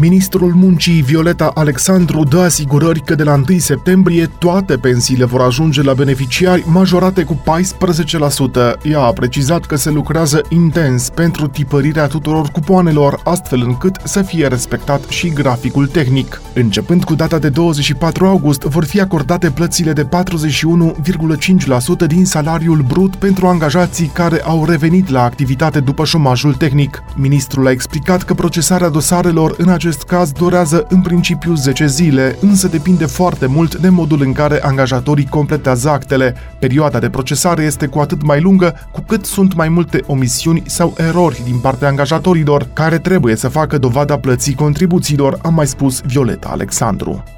Ministrul Muncii Violeta Alexandru dă asigurări că de la 1 septembrie toate pensiile vor ajunge la beneficiari majorate cu 14%. Ea a precizat că se lucrează intens pentru tipărirea tuturor cupoanelor, astfel încât să fie respectat și graficul tehnic. Începând cu data de 24 august, vor fi acordate plățile de 41,5% din salariul brut pentru angajații care au revenit la activitate după șomajul tehnic. Ministrul a explicat că procesarea dosarelor în acest acest caz durează în principiu 10 zile, însă depinde foarte mult de modul în care angajatorii completează actele. Perioada de procesare este cu atât mai lungă cu cât sunt mai multe omisiuni sau erori din partea angajatorilor, care trebuie să facă dovada plății contribuțiilor, a mai spus Violeta Alexandru.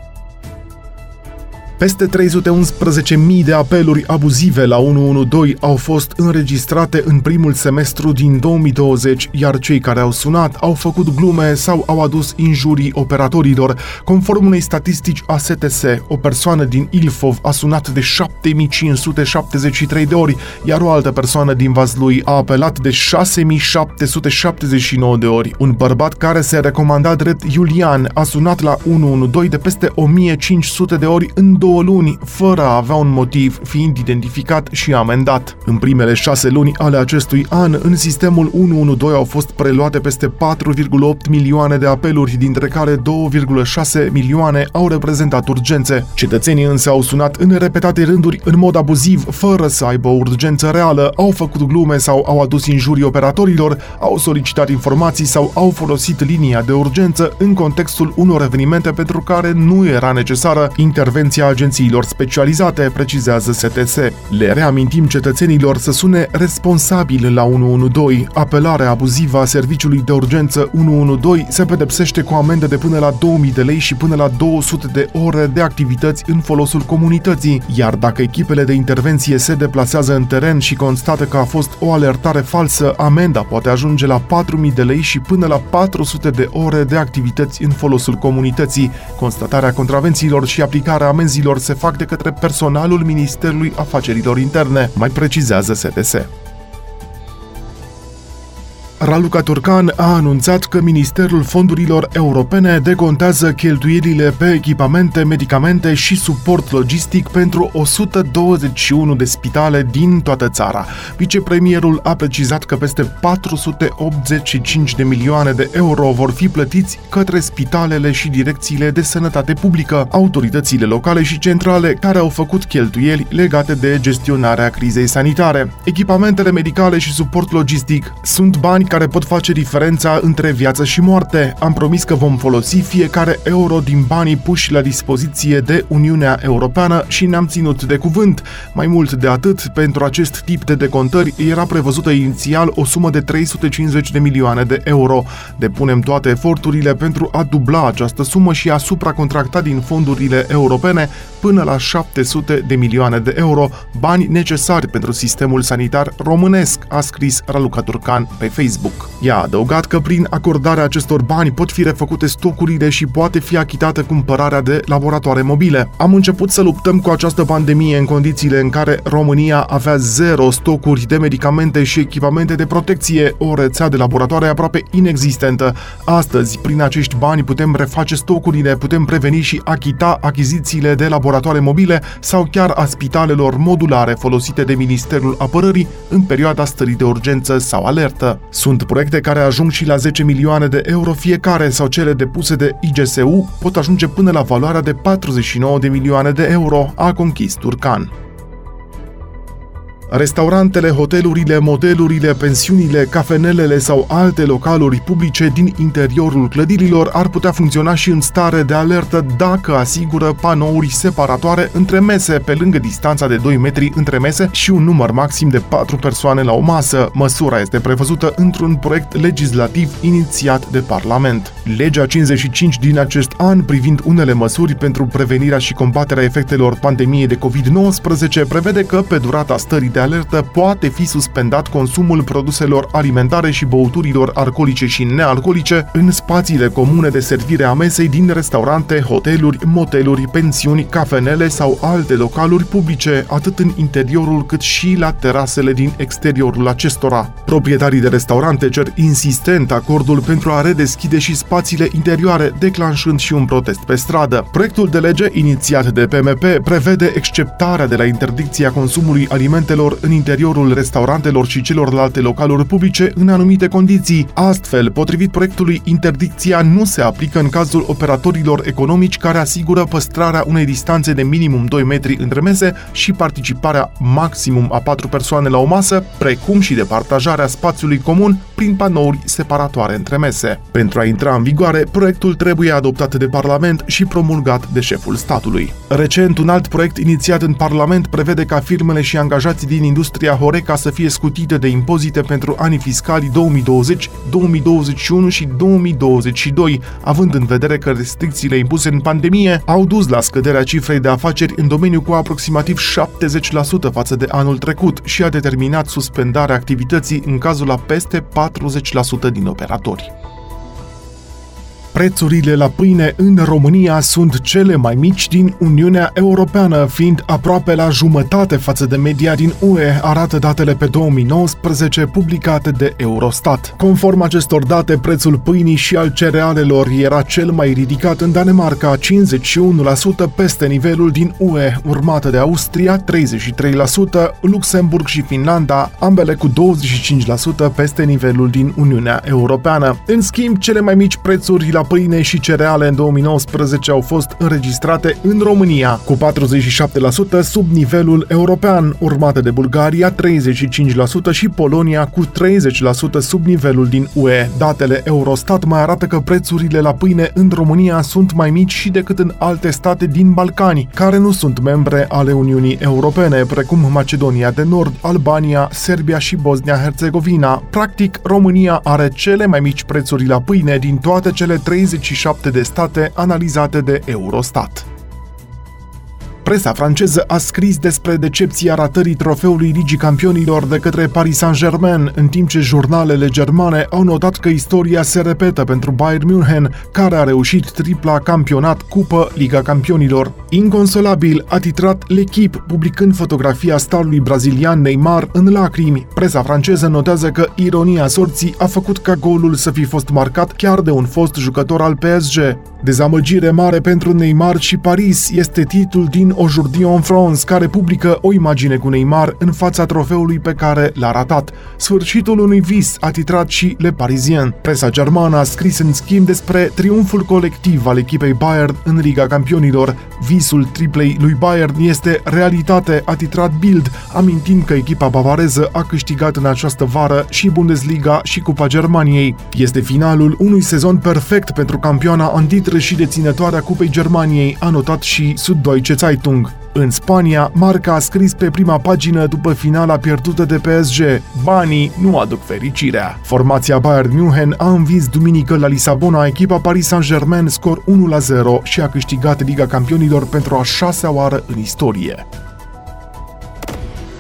Peste 311.000 de apeluri abuzive la 112 au fost înregistrate în primul semestru din 2020, iar cei care au sunat au făcut glume sau au adus injurii operatorilor. Conform unei statistici a STS, o persoană din Ilfov a sunat de 7573 de ori, iar o altă persoană din Vaslui a apelat de 6779 de ori. Un bărbat care se recomanda drept Iulian a sunat la 112 de peste 1500 de ori în două luni, fără a avea un motiv, fiind identificat și amendat. În primele șase luni ale acestui an, în sistemul 112 au fost preluate peste 4,8 milioane de apeluri, dintre care 2,6 milioane au reprezentat urgențe. Cetățenii însă au sunat în repetate rânduri în mod abuziv, fără să aibă o urgență reală, au făcut glume sau au adus injurii operatorilor, au solicitat informații sau au folosit linia de urgență în contextul unor evenimente pentru care nu era necesară intervenția agențiilor specializate, precizează STS. Le reamintim cetățenilor să sune responsabil la 112. Apelarea abuzivă a serviciului de urgență 112 se pedepsește cu amendă de până la 2000 de lei și până la 200 de ore de activități în folosul comunității, iar dacă echipele de intervenție se deplasează în teren și constată că a fost o alertare falsă, amenda poate ajunge la 4000 de lei și până la 400 de ore de activități în folosul comunității. Constatarea contravențiilor și aplicarea amenzilor se fac de către personalul Ministerului Afacerilor Interne, mai precizează STS. Raluca Turcan a anunțat că Ministerul Fondurilor Europene decontează cheltuielile pe echipamente, medicamente și suport logistic pentru 121 de spitale din toată țara. Vicepremierul a precizat că peste 485 de milioane de euro vor fi plătiți către spitalele și direcțiile de sănătate publică, autoritățile locale și centrale care au făcut cheltuieli legate de gestionarea crizei sanitare. Echipamentele medicale și suport logistic sunt bani care pot face diferența între viață și moarte. Am promis că vom folosi fiecare euro din banii puși la dispoziție de Uniunea Europeană și ne-am ținut de cuvânt. Mai mult de atât, pentru acest tip de decontări era prevăzută inițial o sumă de 350 de milioane de euro. Depunem toate eforturile pentru a dubla această sumă și a supracontracta din fondurile europene până la 700 de milioane de euro, bani necesari pentru sistemul sanitar românesc, a scris Raluca Turcan pe Facebook. Ea a adăugat că prin acordarea acestor bani pot fi refăcute stocurile și poate fi achitată cumpărarea de laboratoare mobile. Am început să luptăm cu această pandemie în condițiile în care România avea zero stocuri de medicamente și echipamente de protecție, o rețea de laboratoare aproape inexistentă. Astăzi, prin acești bani putem reface stocurile, putem preveni și achita achizițiile de laboratoare laboratoare mobile sau chiar a spitalelor modulare folosite de Ministerul Apărării în perioada stării de urgență sau alertă. Sunt proiecte care ajung și la 10 milioane de euro fiecare sau cele depuse de IGSU pot ajunge până la valoarea de 49 de milioane de euro, a conchis Turcan. Restaurantele, hotelurile, modelurile, pensiunile, cafenelele sau alte localuri publice din interiorul clădirilor ar putea funcționa și în stare de alertă dacă asigură panouri separatoare între mese, pe lângă distanța de 2 metri între mese și un număr maxim de 4 persoane la o masă. Măsura este prevăzută într-un proiect legislativ inițiat de Parlament. Legea 55 din acest an privind unele măsuri pentru prevenirea și combaterea efectelor pandemiei de COVID-19 prevede că pe durata stării de de alertă poate fi suspendat consumul produselor alimentare și băuturilor alcoolice și nealcoolice în spațiile comune de servire a mesei din restaurante, hoteluri, moteluri, pensiuni, cafenele sau alte localuri publice, atât în interiorul cât și la terasele din exteriorul acestora. Proprietarii de restaurante cer insistent acordul pentru a redeschide și spațiile interioare, declanșând și un protest pe stradă. Proiectul de lege inițiat de PMP prevede exceptarea de la interdicția consumului alimentelor în interiorul restaurantelor și celorlalte localuri publice în anumite condiții. Astfel, potrivit proiectului, interdicția nu se aplică în cazul operatorilor economici care asigură păstrarea unei distanțe de minimum 2 metri între mese și participarea maximum a 4 persoane la o masă, precum și de partajarea spațiului comun prin panouri separatoare între mese. Pentru a intra în vigoare, proiectul trebuie adoptat de Parlament și promulgat de șeful statului. Recent, un alt proiect inițiat în Parlament prevede ca firmele și angajații din industria Horeca să fie scutite de impozite pentru anii fiscali 2020, 2021 și 2022, având în vedere că restricțiile impuse în pandemie au dus la scăderea cifrei de afaceri în domeniu cu aproximativ 70% față de anul trecut și a determinat suspendarea activității în cazul la peste 40% din operatori. Prețurile la pâine în România sunt cele mai mici din Uniunea Europeană, fiind aproape la jumătate față de media din UE, arată datele pe 2019 publicate de Eurostat. Conform acestor date, prețul pâinii și al cerealelor era cel mai ridicat în Danemarca, 51% peste nivelul din UE, urmată de Austria, 33%, Luxemburg și Finlanda, ambele cu 25% peste nivelul din Uniunea Europeană. În schimb, cele mai mici prețuri la pâine și cereale în 2019 au fost înregistrate în România, cu 47% sub nivelul european, urmate de Bulgaria 35% și Polonia cu 30% sub nivelul din UE. Datele Eurostat mai arată că prețurile la pâine în România sunt mai mici și decât în alte state din Balcani, care nu sunt membre ale Uniunii Europene, precum Macedonia de Nord, Albania, Serbia și Bosnia-Herzegovina. Practic, România are cele mai mici prețuri la pâine din toate cele 37 de state analizate de Eurostat. Presa franceză a scris despre decepția ratării trofeului Ligii Campionilor de către Paris Saint-Germain, în timp ce jurnalele germane au notat că istoria se repetă pentru Bayern München, care a reușit tripla campionat, cupă, Liga Campionilor. Inconsolabil a titrat L'Equipe, publicând fotografia starului brazilian Neymar în lacrimi. Presa franceză notează că ironia sorții a făcut ca golul să fi fost marcat chiar de un fost jucător al PSG. Dezamăgire mare pentru Neymar și Paris este titlul din Aujourd'hui en France, care publică o imagine cu Neymar în fața trofeului pe care l-a ratat. Sfârșitul unui vis a titrat și Le Parisien. Presa germană a scris în schimb despre triumful colectiv al echipei Bayern în Liga Campionilor. Visul triplei lui Bayern este realitate, a titrat Bild, amintind că echipa bavareză a câștigat în această vară și Bundesliga și Cupa Germaniei. Este finalul unui sezon perfect pentru campioana antitr și deținătoarea Cupei Germaniei, a notat și Süddeutsche Zeitung. În Spania, Marca a scris pe prima pagină după finala pierdută de PSG, banii nu aduc fericirea. Formația Bayern München a învins duminică la Lisabona echipa Paris Saint-Germain scor 1-0 și a câștigat Liga Campionilor pentru a șasea oară în istorie.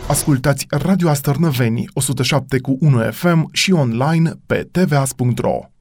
Ascultați Radio Astărnăveni 107 cu 1 FM și online pe tvas.ro.